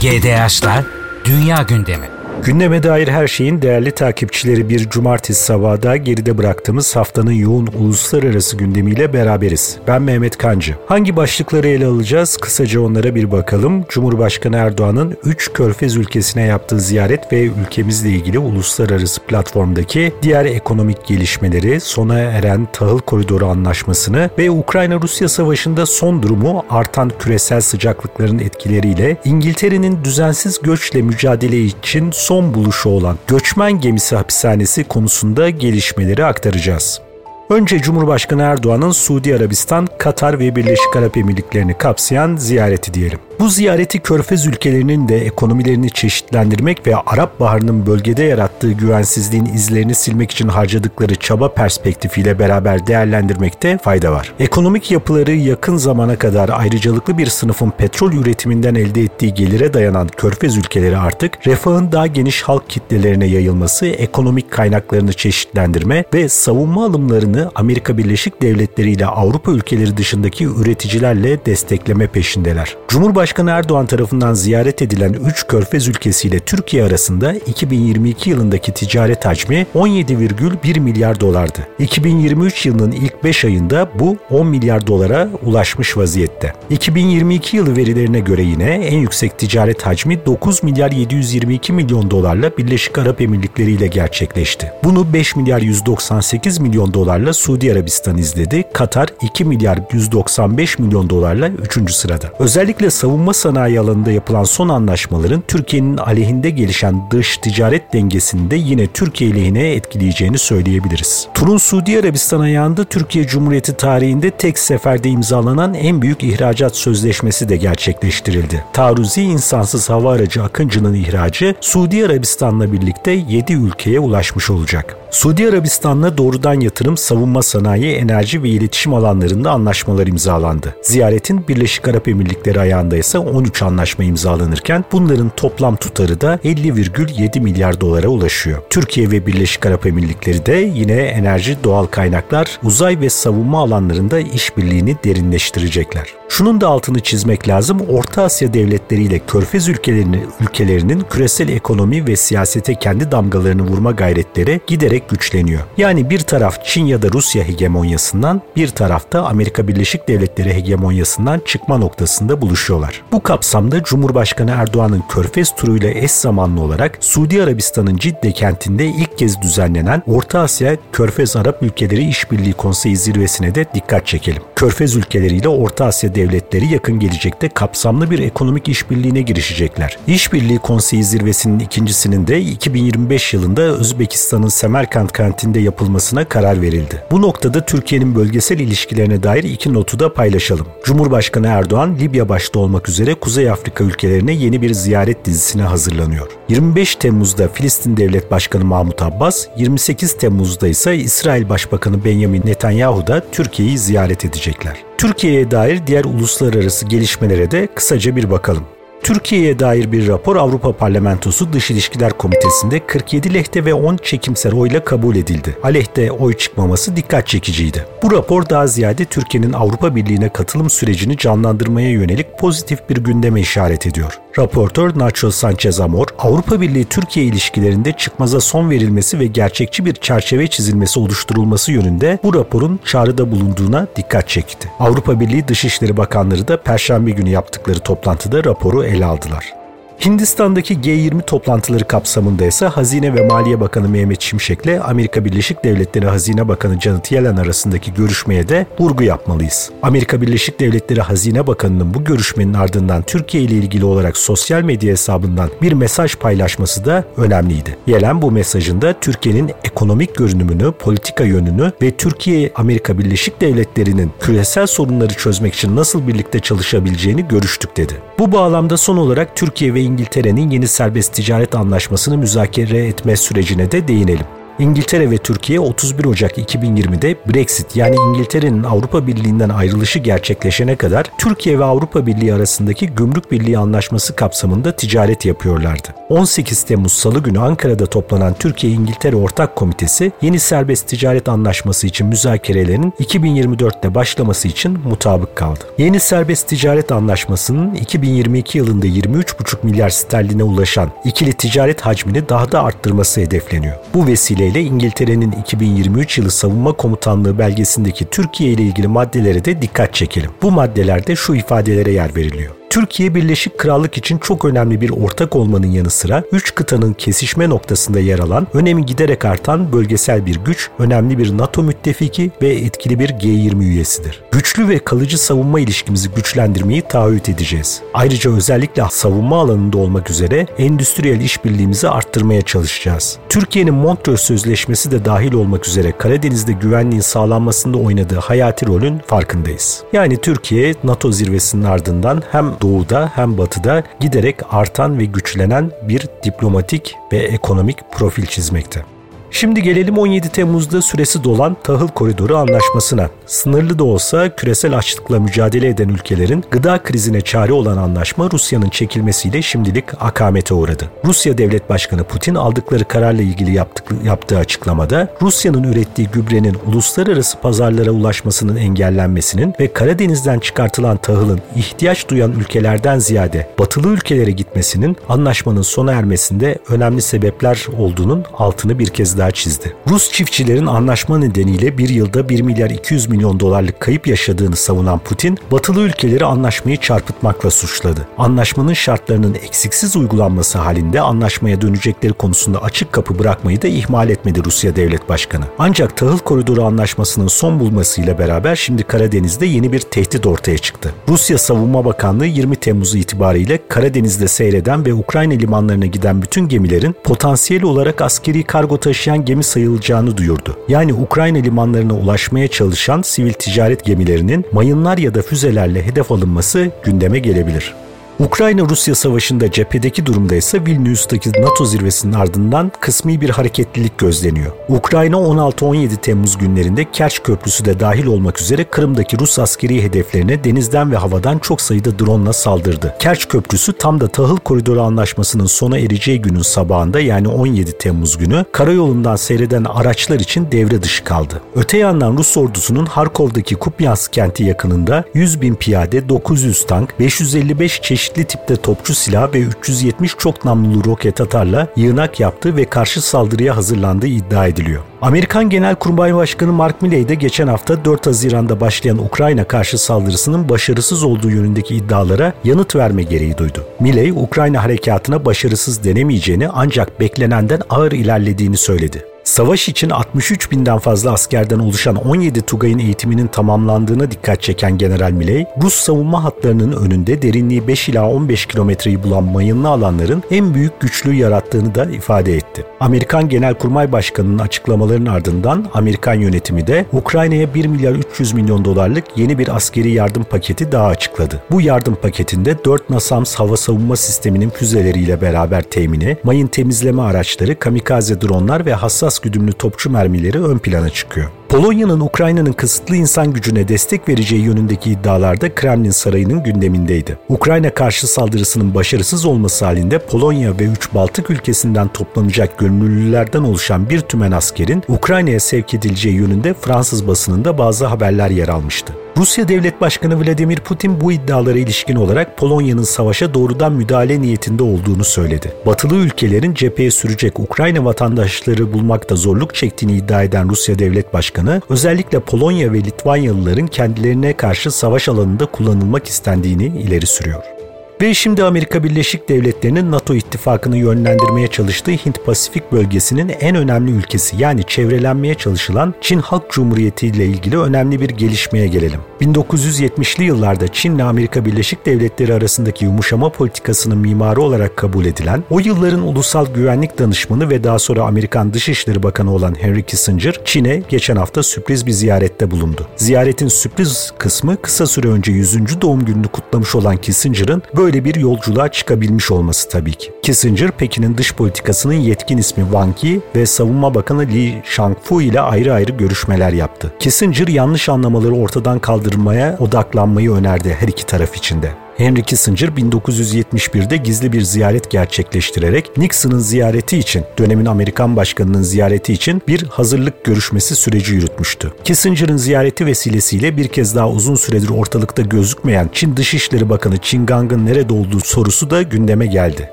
GDH'la Dünya Gündemi. Gündeme dair her şeyin değerli takipçileri bir cumartesi sabahı geride bıraktığımız haftanın yoğun uluslararası gündemiyle beraberiz. Ben Mehmet Kancı. Hangi başlıkları ele alacağız? Kısaca onlara bir bakalım. Cumhurbaşkanı Erdoğan'ın 3 körfez ülkesine yaptığı ziyaret ve ülkemizle ilgili uluslararası platformdaki diğer ekonomik gelişmeleri, sona eren tahıl koridoru anlaşmasını ve Ukrayna-Rusya savaşında son durumu artan küresel sıcaklıkların etkileriyle İngiltere'nin düzensiz göçle mücadele için son buluşu olan göçmen gemisi hapishanesi konusunda gelişmeleri aktaracağız. Önce Cumhurbaşkanı Erdoğan'ın Suudi Arabistan, Katar ve Birleşik Arap Emirlikleri'ni kapsayan ziyareti diyelim. Bu ziyareti Körfez ülkelerinin de ekonomilerini çeşitlendirmek ve Arap Baharı'nın bölgede yarattığı güvensizliğin izlerini silmek için harcadıkları çaba perspektifiyle beraber değerlendirmekte fayda var. Ekonomik yapıları yakın zamana kadar ayrıcalıklı bir sınıfın petrol üretiminden elde ettiği gelire dayanan Körfez ülkeleri artık refahın daha geniş halk kitlelerine yayılması, ekonomik kaynaklarını çeşitlendirme ve savunma alımlarını Amerika Birleşik Devletleri ile Avrupa ülkeleri dışındaki üreticilerle destekleme peşindeler. Cumhurbaşkanı Erdoğan tarafından ziyaret edilen 3 körfez ülkesiyle Türkiye arasında 2022 yılındaki ticaret hacmi 17,1 milyar dolardı. 2023 yılının ilk 5 ayında bu 10 milyar dolara ulaşmış vaziyette. 2022 yılı verilerine göre yine en yüksek ticaret hacmi 9 milyar 722 milyon dolarla Birleşik Arap Emirlikleri ile gerçekleşti. Bunu 5 milyar 198 milyon dolarla Suudi Arabistan izledi. Katar 2 milyar 195 milyon dolarla 3. sırada. Özellikle savunma sanayi alanında yapılan son anlaşmaların Türkiye'nin aleyhinde gelişen dış ticaret dengesini de yine Türkiye lehine etkileyeceğini söyleyebiliriz. Turun Suudi Arabistan ayağında Türkiye Cumhuriyeti tarihinde tek seferde imzalanan en büyük ihracat sözleşmesi de gerçekleştirildi. Taarruzi insansız hava aracı Akıncı'nın ihracı Suudi Arabistan'la birlikte 7 ülkeye ulaşmış olacak. Suudi Arabistan'la doğrudan yatırım, savunma sanayi, enerji ve iletişim alanlarında anlaşmalar imzalandı. Ziyaretin Birleşik Arap Emirlikleri ayağında ise 13 anlaşma imzalanırken bunların toplam tutarı da 50,7 milyar dolara ulaşıyor. Türkiye ve Birleşik Arap Emirlikleri de yine enerji, doğal kaynaklar, uzay ve savunma alanlarında işbirliğini derinleştirecekler. Şunun da altını çizmek lazım. Orta Asya devletleriyle Körfez ülkelerinin, ülkelerinin küresel ekonomi ve siyasete kendi damgalarını vurma gayretleri giderek güçleniyor. Yani bir taraf Çin ya da Rusya hegemonyasından, bir tarafta Amerika Birleşik Devletleri hegemonyasından çıkma noktasında buluşuyorlar. Bu kapsamda Cumhurbaşkanı Erdoğan'ın Körfez turuyla eş zamanlı olarak Suudi Arabistan'ın Cidde kentinde ilk kez düzenlenen Orta Asya Körfez Arap Ülkeleri İşbirliği Konseyi zirvesine de dikkat çekelim. Körfez ülkeleriyle Orta Asya devletleri yakın gelecekte kapsamlı bir ekonomik işbirliğine girişecekler. İşbirliği Konseyi zirvesinin ikincisinin de 2025 yılında Özbekistan'ın Semerkant kentinde yapılmasına karar verildi. Bu noktada Türkiye'nin bölgesel ilişkilerine dair iki notu da paylaşalım. Cumhurbaşkanı Erdoğan, Libya başta olmak üzere Kuzey Afrika ülkelerine yeni bir ziyaret dizisine hazırlanıyor. 25 Temmuz'da Filistin Devlet Başkanı Mahmut Abbas, 28 Temmuz'da ise İsrail Başbakanı Benjamin Netanyahu da Türkiye'yi ziyaret edecekler. Türkiye'ye dair diğer uluslararası gelişmelere de kısaca bir bakalım. Türkiye'ye dair bir rapor Avrupa Parlamentosu Dış İlişkiler Komitesi'nde 47 lehte ve 10 çekimser oyla kabul edildi. Aleyhte oy çıkmaması dikkat çekiciydi. Bu rapor daha ziyade Türkiye'nin Avrupa Birliği'ne katılım sürecini canlandırmaya yönelik pozitif bir gündeme işaret ediyor. Raportör Nacho Sanchez Amor, Avrupa Birliği-Türkiye ilişkilerinde çıkmaza son verilmesi ve gerçekçi bir çerçeve çizilmesi oluşturulması yönünde bu raporun çağrıda bulunduğuna dikkat çekti. Avrupa Birliği Dışişleri Bakanları da Perşembe günü yaptıkları toplantıda raporu ele aldılar. Hindistan'daki G20 toplantıları kapsamında ise Hazine ve Maliye Bakanı Mehmet Şimşek'le Amerika Birleşik Devletleri Hazine Bakanı Janet Yellen arasındaki görüşmeye de vurgu yapmalıyız. Amerika Birleşik Devletleri Hazine Bakanı'nın bu görüşmenin ardından Türkiye ile ilgili olarak sosyal medya hesabından bir mesaj paylaşması da önemliydi. Yellen bu mesajında Türkiye'nin ekonomik görünümünü, politika yönünü ve Türkiye Amerika Birleşik Devletleri'nin küresel sorunları çözmek için nasıl birlikte çalışabileceğini görüştük dedi. Bu bağlamda son olarak Türkiye ve İngiltere'nin yeni serbest ticaret anlaşmasını müzakere etme sürecine de değinelim. İngiltere ve Türkiye 31 Ocak 2020'de Brexit yani İngiltere'nin Avrupa Birliği'nden ayrılışı gerçekleşene kadar Türkiye ve Avrupa Birliği arasındaki Gümrük Birliği Anlaşması kapsamında ticaret yapıyorlardı. 18 Temmuz Salı günü Ankara'da toplanan Türkiye-İngiltere Ortak Komitesi yeni serbest ticaret anlaşması için müzakerelerin 2024'te başlaması için mutabık kaldı. Yeni serbest ticaret anlaşmasının 2022 yılında 23,5 milyar sterline ulaşan ikili ticaret hacmini daha da arttırması hedefleniyor. Bu vesileyle İngiltere'nin 2023 yılı savunma komutanlığı belgesindeki Türkiye ile ilgili maddelere de dikkat çekelim. Bu maddelerde şu ifadelere yer veriliyor. Türkiye Birleşik Krallık için çok önemli bir ortak olmanın yanı sıra üç kıtanın kesişme noktasında yer alan, önemi giderek artan bölgesel bir güç, önemli bir NATO müttefiki ve etkili bir G20 üyesidir. Güçlü ve kalıcı savunma ilişkimizi güçlendirmeyi taahhüt edeceğiz. Ayrıca özellikle savunma alanında olmak üzere endüstriyel işbirliğimizi arttırmaya çalışacağız. Türkiye'nin Montreux Sözleşmesi de dahil olmak üzere Karadeniz'de güvenliğin sağlanmasında oynadığı hayati rolün farkındayız. Yani Türkiye NATO zirvesinin ardından hem doğuda hem batıda giderek artan ve güçlenen bir diplomatik ve ekonomik profil çizmekte. Şimdi gelelim 17 Temmuz'da süresi dolan Tahıl Koridoru Anlaşması'na. Sınırlı da olsa küresel açlıkla mücadele eden ülkelerin gıda krizine çare olan anlaşma Rusya'nın çekilmesiyle şimdilik akamete uğradı. Rusya Devlet Başkanı Putin aldıkları kararla ilgili yaptık, yaptığı açıklamada Rusya'nın ürettiği gübrenin uluslararası pazarlara ulaşmasının engellenmesinin ve Karadeniz'den çıkartılan tahılın ihtiyaç duyan ülkelerden ziyade batılı ülkelere gitmesinin anlaşmanın sona ermesinde önemli sebepler olduğunun altını bir kez daha çizdi. Rus çiftçilerin anlaşma nedeniyle bir yılda 1 milyar 200 milyon dolarlık kayıp yaşadığını savunan Putin, batılı ülkeleri anlaşmayı çarpıtmakla suçladı. Anlaşmanın şartlarının eksiksiz uygulanması halinde anlaşmaya dönecekleri konusunda açık kapı bırakmayı da ihmal etmedi Rusya Devlet Başkanı. Ancak tahıl koridoru anlaşmasının son bulmasıyla beraber şimdi Karadeniz'de yeni bir tehdit ortaya çıktı. Rusya Savunma Bakanlığı 20 Temmuz itibariyle Karadeniz'de seyreden ve Ukrayna limanlarına giden bütün gemilerin potansiyel olarak askeri kargo taşıyan taşıyan gemi sayılacağını duyurdu. Yani Ukrayna limanlarına ulaşmaya çalışan sivil ticaret gemilerinin mayınlar ya da füzelerle hedef alınması gündeme gelebilir. Ukrayna-Rusya savaşında cephedeki durumda ise Vilnius'taki NATO zirvesinin ardından kısmi bir hareketlilik gözleniyor. Ukrayna 16-17 Temmuz günlerinde Kerç Köprüsü de dahil olmak üzere Kırım'daki Rus askeri hedeflerine denizden ve havadan çok sayıda drone saldırdı. Kerç Köprüsü tam da tahıl koridoru anlaşmasının sona ereceği günün sabahında yani 17 Temmuz günü karayolundan seyreden araçlar için devre dışı kaldı. Öte yandan Rus ordusunun Harkov'daki Kupyansk kenti yakınında 100 bin piyade, 900 tank, 555 çeşit çeşitli tipte topçu silah ve 370 çok namlulu roket atarla yığınak yaptığı ve karşı saldırıya hazırlandığı iddia ediliyor. Amerikan Genelkurmay Başkanı Mark Milley de geçen hafta 4 Haziran'da başlayan Ukrayna karşı saldırısının başarısız olduğu yönündeki iddialara yanıt verme gereği duydu. Milley, Ukrayna harekatına başarısız denemeyeceğini ancak beklenenden ağır ilerlediğini söyledi. Savaş için 63 binden fazla askerden oluşan 17 Tugay'ın eğitiminin tamamlandığına dikkat çeken General Milley, Rus savunma hatlarının önünde derinliği 5 ila 15 kilometreyi bulan mayınlı alanların en büyük güçlüğü yarattığını da ifade etti. Amerikan Genelkurmay Başkanı'nın açıklamalarının ardından Amerikan yönetimi de Ukrayna'ya 1 milyar 300 milyon dolarlık yeni bir askeri yardım paketi daha açıkladı. Bu yardım paketinde 4 NASAMS hava savunma sisteminin füzeleriyle beraber temini, mayın temizleme araçları, kamikaze dronlar ve hassas güdümlü topçu mermileri ön plana çıkıyor. Polonya'nın Ukrayna'nın kısıtlı insan gücüne destek vereceği yönündeki iddialar da Kremlin sarayının gündemindeydi. Ukrayna karşı saldırısının başarısız olması halinde Polonya ve 3 Baltık ülkesinden toplanacak gönüllülerden oluşan bir tümen askerin Ukrayna'ya sevk edileceği yönünde Fransız basınında bazı haberler yer almıştı. Rusya Devlet Başkanı Vladimir Putin bu iddialara ilişkin olarak Polonya'nın savaşa doğrudan müdahale niyetinde olduğunu söyledi. Batılı ülkelerin cepheye sürecek Ukrayna vatandaşları bulmakta zorluk çektiğini iddia eden Rusya Devlet Başkanı, özellikle Polonya ve Litvanyalıların kendilerine karşı savaş alanında kullanılmak istendiğini ileri sürüyor. Ve şimdi Amerika Birleşik Devletleri'nin NATO ittifakını yönlendirmeye çalıştığı Hint-Pasifik bölgesinin en önemli ülkesi yani çevrelenmeye çalışılan Çin Halk Cumhuriyeti ile ilgili önemli bir gelişmeye gelelim. 1970'li yıllarda Çin ile Amerika Birleşik Devletleri arasındaki yumuşama politikasının mimarı olarak kabul edilen, o yılların ulusal güvenlik danışmanı ve daha sonra Amerikan Dışişleri Bakanı olan Henry Kissinger, Çin'e geçen hafta sürpriz bir ziyarette bulundu. Ziyaretin sürpriz kısmı kısa süre önce 100. doğum gününü kutlamış olan Kissinger'ın böyle böyle bir yolculuğa çıkabilmiş olması tabii ki. Kissinger, Pekin'in dış politikasının yetkin ismi Wang Yi ve Savunma Bakanı Li Shangfu ile ayrı ayrı görüşmeler yaptı. Kissinger yanlış anlamaları ortadan kaldırmaya odaklanmayı önerdi her iki taraf içinde. Henry Kissinger 1971'de gizli bir ziyaret gerçekleştirerek Nixon'ın ziyareti için, dönemin Amerikan başkanının ziyareti için bir hazırlık görüşmesi süreci yürütmüştü. Kissinger'ın ziyareti vesilesiyle bir kez daha uzun süredir ortalıkta gözükmeyen Çin Dışişleri Bakanı Qin Gang'ın nerede olduğu sorusu da gündeme geldi.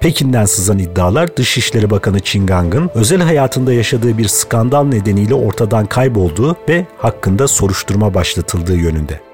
Pekin'den sızan iddialar Dışişleri Bakanı Qin Gang'ın özel hayatında yaşadığı bir skandal nedeniyle ortadan kaybolduğu ve hakkında soruşturma başlatıldığı yönünde.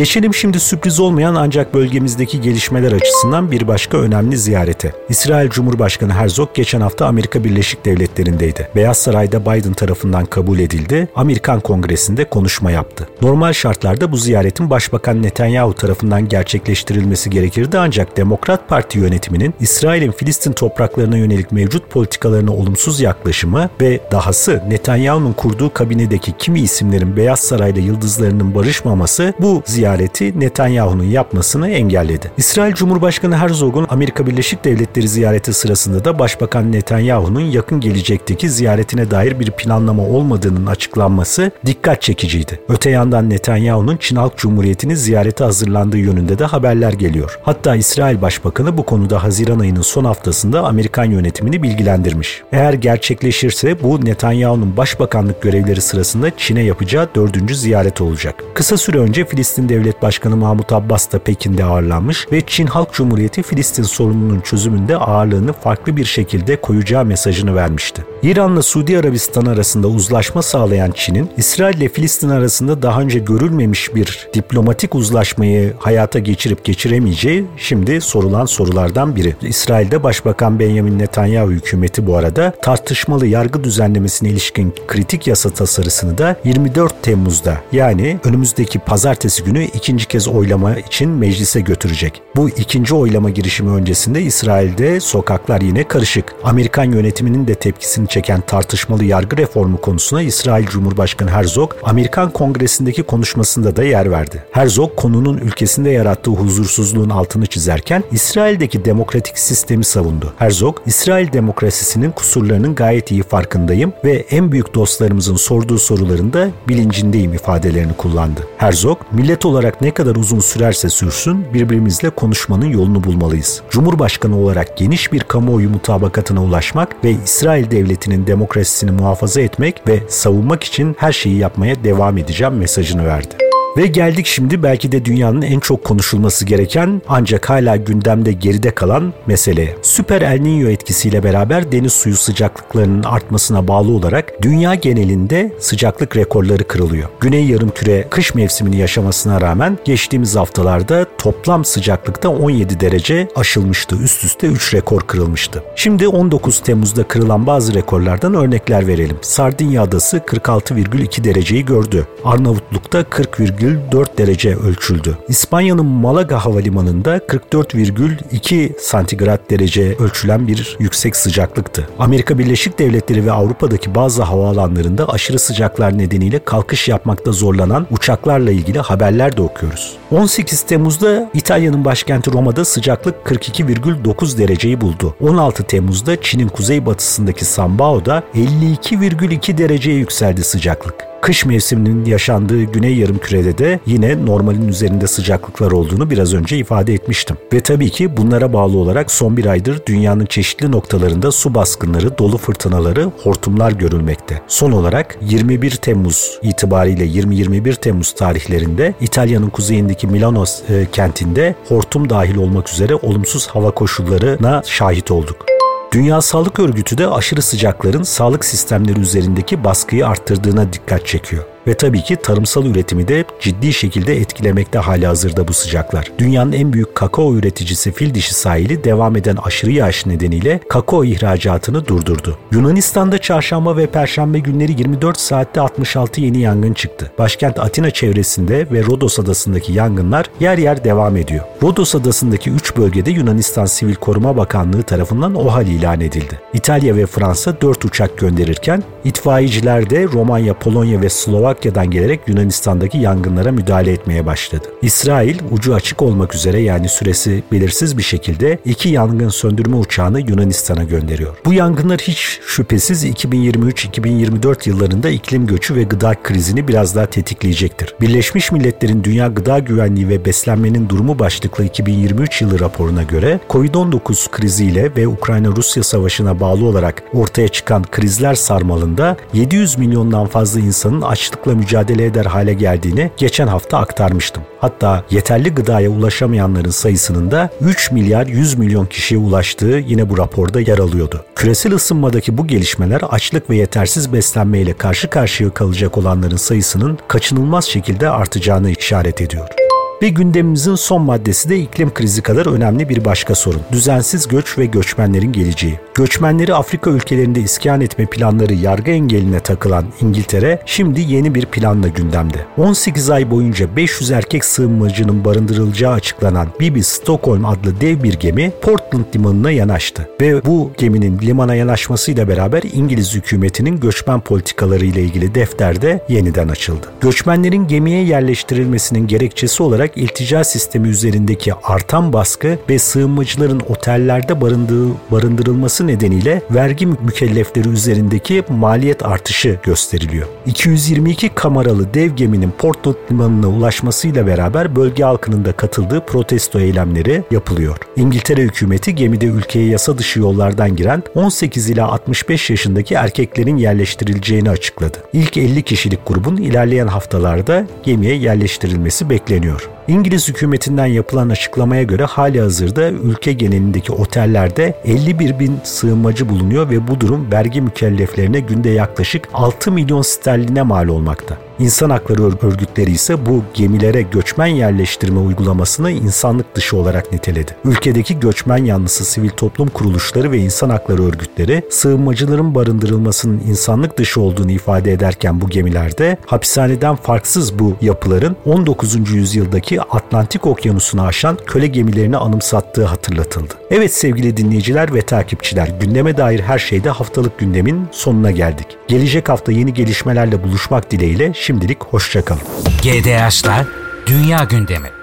Geçelim şimdi sürpriz olmayan ancak bölgemizdeki gelişmeler açısından bir başka önemli ziyarete. İsrail Cumhurbaşkanı Herzog geçen hafta Amerika Birleşik Devletleri'ndeydi. Beyaz Saray'da Biden tarafından kabul edildi, Amerikan Kongresi'nde konuşma yaptı. Normal şartlarda bu ziyaretin Başbakan Netanyahu tarafından gerçekleştirilmesi gerekirdi ancak Demokrat Parti yönetiminin İsrail'in Filistin topraklarına yönelik mevcut politikalarına olumsuz yaklaşımı ve dahası Netanyahu'nun kurduğu kabinedeki kimi isimlerin Beyaz Saray'la yıldızlarının barışmaması bu ziyaret ziyareti Netanyahu'nun yapmasını engelledi. İsrail Cumhurbaşkanı Herzog'un Amerika Birleşik Devletleri ziyareti sırasında da Başbakan Netanyahu'nun yakın gelecekteki ziyaretine dair bir planlama olmadığının açıklanması dikkat çekiciydi. Öte yandan Netanyahu'nun Çin Halk Cumhuriyeti'ni ziyarete hazırlandığı yönünde de haberler geliyor. Hatta İsrail Başbakanı bu konuda Haziran ayının son haftasında Amerikan yönetimini bilgilendirmiş. Eğer gerçekleşirse bu Netanyahu'nun başbakanlık görevleri sırasında Çin'e yapacağı dördüncü ziyaret olacak. Kısa süre önce Filistin Devlet Başkanı Mahmut Abbas da Pekin'de ağırlanmış ve Çin Halk Cumhuriyeti Filistin sorununun çözümünde ağırlığını farklı bir şekilde koyacağı mesajını vermişti. İran'la Suudi Arabistan arasında uzlaşma sağlayan Çin'in İsrail ile Filistin arasında daha önce görülmemiş bir diplomatik uzlaşmayı hayata geçirip geçiremeyeceği şimdi sorulan sorulardan biri. İsrail'de Başbakan Benjamin Netanyahu hükümeti bu arada tartışmalı yargı düzenlemesine ilişkin kritik yasa tasarısını da 24 Temmuz'da yani önümüzdeki pazartesi günü ikinci kez oylama için meclise götürecek. Bu ikinci oylama girişimi öncesinde İsrail'de sokaklar yine karışık. Amerikan yönetiminin de tepkisini çeken tartışmalı yargı reformu konusuna İsrail Cumhurbaşkanı Herzog, Amerikan Kongresi'ndeki konuşmasında da yer verdi. Herzog konunun ülkesinde yarattığı huzursuzluğun altını çizerken İsrail'deki demokratik sistemi savundu. Herzog, İsrail demokrasisinin kusurlarının gayet iyi farkındayım ve en büyük dostlarımızın sorduğu sorularında bilincindeyim ifadelerini kullandı. Herzog, millet olarak ne kadar uzun sürerse sürsün birbirimizle konuşmanın yolunu bulmalıyız. Cumhurbaşkanı olarak geniş bir kamuoyu mutabakatına ulaşmak ve İsrail devletinin demokrasisini muhafaza etmek ve savunmak için her şeyi yapmaya devam edeceğim mesajını verdi. Ve geldik şimdi belki de dünyanın en çok konuşulması gereken ancak hala gündemde geride kalan meseleye. Süper El Niño etkisiyle beraber deniz suyu sıcaklıklarının artmasına bağlı olarak dünya genelinde sıcaklık rekorları kırılıyor. Güney yarımküre kış mevsimini yaşamasına rağmen geçtiğimiz haftalarda toplam sıcaklıkta 17 derece aşılmıştı. Üst üste 3 rekor kırılmıştı. Şimdi 19 Temmuz'da kırılan bazı rekorlardan örnekler verelim. Sardinya adası 46,2 dereceyi gördü. Arnavutluk'ta 40, 40,4 derece ölçüldü. İspanya'nın Malaga havalimanında 44,2 santigrat derece ölçülen bir yüksek sıcaklıktı. Amerika Birleşik Devletleri ve Avrupa'daki bazı havaalanlarında aşırı sıcaklar nedeniyle kalkış yapmakta zorlanan uçaklarla ilgili haberler de okuyoruz. 18 Temmuz'da İtalya'nın başkenti Roma'da sıcaklık 42,9 dereceyi buldu. 16 Temmuz'da Çin'in kuzeybatısındaki Sambao'da 52,2 dereceye yükseldi sıcaklık. Kış mevsiminin yaşandığı güney yarımkürede de yine normalin üzerinde sıcaklıklar olduğunu biraz önce ifade etmiştim. Ve tabii ki bunlara bağlı olarak son bir aydır dünyanın çeşitli noktalarında su baskınları, dolu fırtınaları, hortumlar görülmekte. Son olarak 21 Temmuz itibariyle 20-21 Temmuz tarihlerinde İtalya'nın kuzeyindeki Milano e, kentinde hortum dahil olmak üzere olumsuz hava koşullarına şahit olduk. Dünya Sağlık Örgütü de aşırı sıcakların sağlık sistemleri üzerindeki baskıyı arttırdığına dikkat çekiyor. Ve tabii ki tarımsal üretimi de ciddi şekilde etkilemekte hali hazırda bu sıcaklar. Dünyanın en büyük kakao üreticisi fil dişi sahili devam eden aşırı yağış nedeniyle kakao ihracatını durdurdu. Yunanistan'da çarşamba ve perşembe günleri 24 saatte 66 yeni yangın çıktı. Başkent Atina çevresinde ve Rodos adasındaki yangınlar yer yer devam ediyor. Rodos adasındaki 3 bölgede Yunanistan Sivil Koruma Bakanlığı tarafından OHAL ilan edildi. İtalya ve Fransa 4 uçak gönderirken itfaiyeciler de Romanya, Polonya ve Slovak Trakya'dan gelerek Yunanistan'daki yangınlara müdahale etmeye başladı. İsrail ucu açık olmak üzere yani süresi belirsiz bir şekilde iki yangın söndürme uçağını Yunanistan'a gönderiyor. Bu yangınlar hiç şüphesiz 2023-2024 yıllarında iklim göçü ve gıda krizini biraz daha tetikleyecektir. Birleşmiş Milletler'in Dünya Gıda Güvenliği ve Beslenmenin Durumu başlıklı 2023 yılı raporuna göre COVID-19 kriziyle ve Ukrayna-Rusya savaşına bağlı olarak ortaya çıkan krizler sarmalında 700 milyondan fazla insanın açlıkla mücadele eder hale geldiğini geçen hafta aktarmıştım. Hatta yeterli gıdaya ulaşamayanların sayısının da 3 milyar 100 milyon kişiye ulaştığı yine bu raporda yer alıyordu. Küresel ısınmadaki bu gelişmeler açlık ve yetersiz beslenme ile karşı karşıya kalacak olanların sayısının kaçınılmaz şekilde artacağını işaret ediyor. Ve gündemimizin son maddesi de iklim krizi kadar önemli bir başka sorun. Düzensiz göç ve göçmenlerin geleceği. Göçmenleri Afrika ülkelerinde iskan etme planları yargı engeline takılan İngiltere şimdi yeni bir planla gündemde. 18 ay boyunca 500 erkek sığınmacının barındırılacağı açıklanan Bibi Stockholm adlı dev bir gemi Portland limanına yanaştı. Ve bu geminin limana yanaşmasıyla beraber İngiliz hükümetinin göçmen politikaları ile ilgili defterde yeniden açıldı. Göçmenlerin gemiye yerleştirilmesinin gerekçesi olarak olarak iltica sistemi üzerindeki artan baskı ve sığınmacıların otellerde barındığı, barındırılması nedeniyle vergi mükellefleri üzerindeki maliyet artışı gösteriliyor. 222 kameralı dev geminin Portland limanına ulaşmasıyla beraber bölge halkının da katıldığı protesto eylemleri yapılıyor. İngiltere hükümeti gemide ülkeye yasa dışı yollardan giren 18 ila 65 yaşındaki erkeklerin yerleştirileceğini açıkladı. İlk 50 kişilik grubun ilerleyen haftalarda gemiye yerleştirilmesi bekleniyor. İngiliz hükümetinden yapılan açıklamaya göre hali hazırda ülke genelindeki otellerde 51 bin sığınmacı bulunuyor ve bu durum vergi mükelleflerine günde yaklaşık 6 milyon sterline mal olmakta. İnsan hakları örgütleri ise bu gemilere göçmen yerleştirme uygulamasını insanlık dışı olarak niteledi. Ülkedeki göçmen yanlısı sivil toplum kuruluşları ve insan hakları örgütleri sığınmacıların barındırılmasının insanlık dışı olduğunu ifade ederken bu gemilerde hapishaneden farksız bu yapıların 19. yüzyıldaki Atlantik Okyanusu'nu aşan köle gemilerini anımsattığı hatırlatıldı. Evet sevgili dinleyiciler ve takipçiler gündeme dair her şeyde haftalık gündemin sonuna geldik. Gelecek hafta yeni gelişmelerle buluşmak dileğiyle şimdilik hoşçakalın. GDH'lar Dünya Gündemi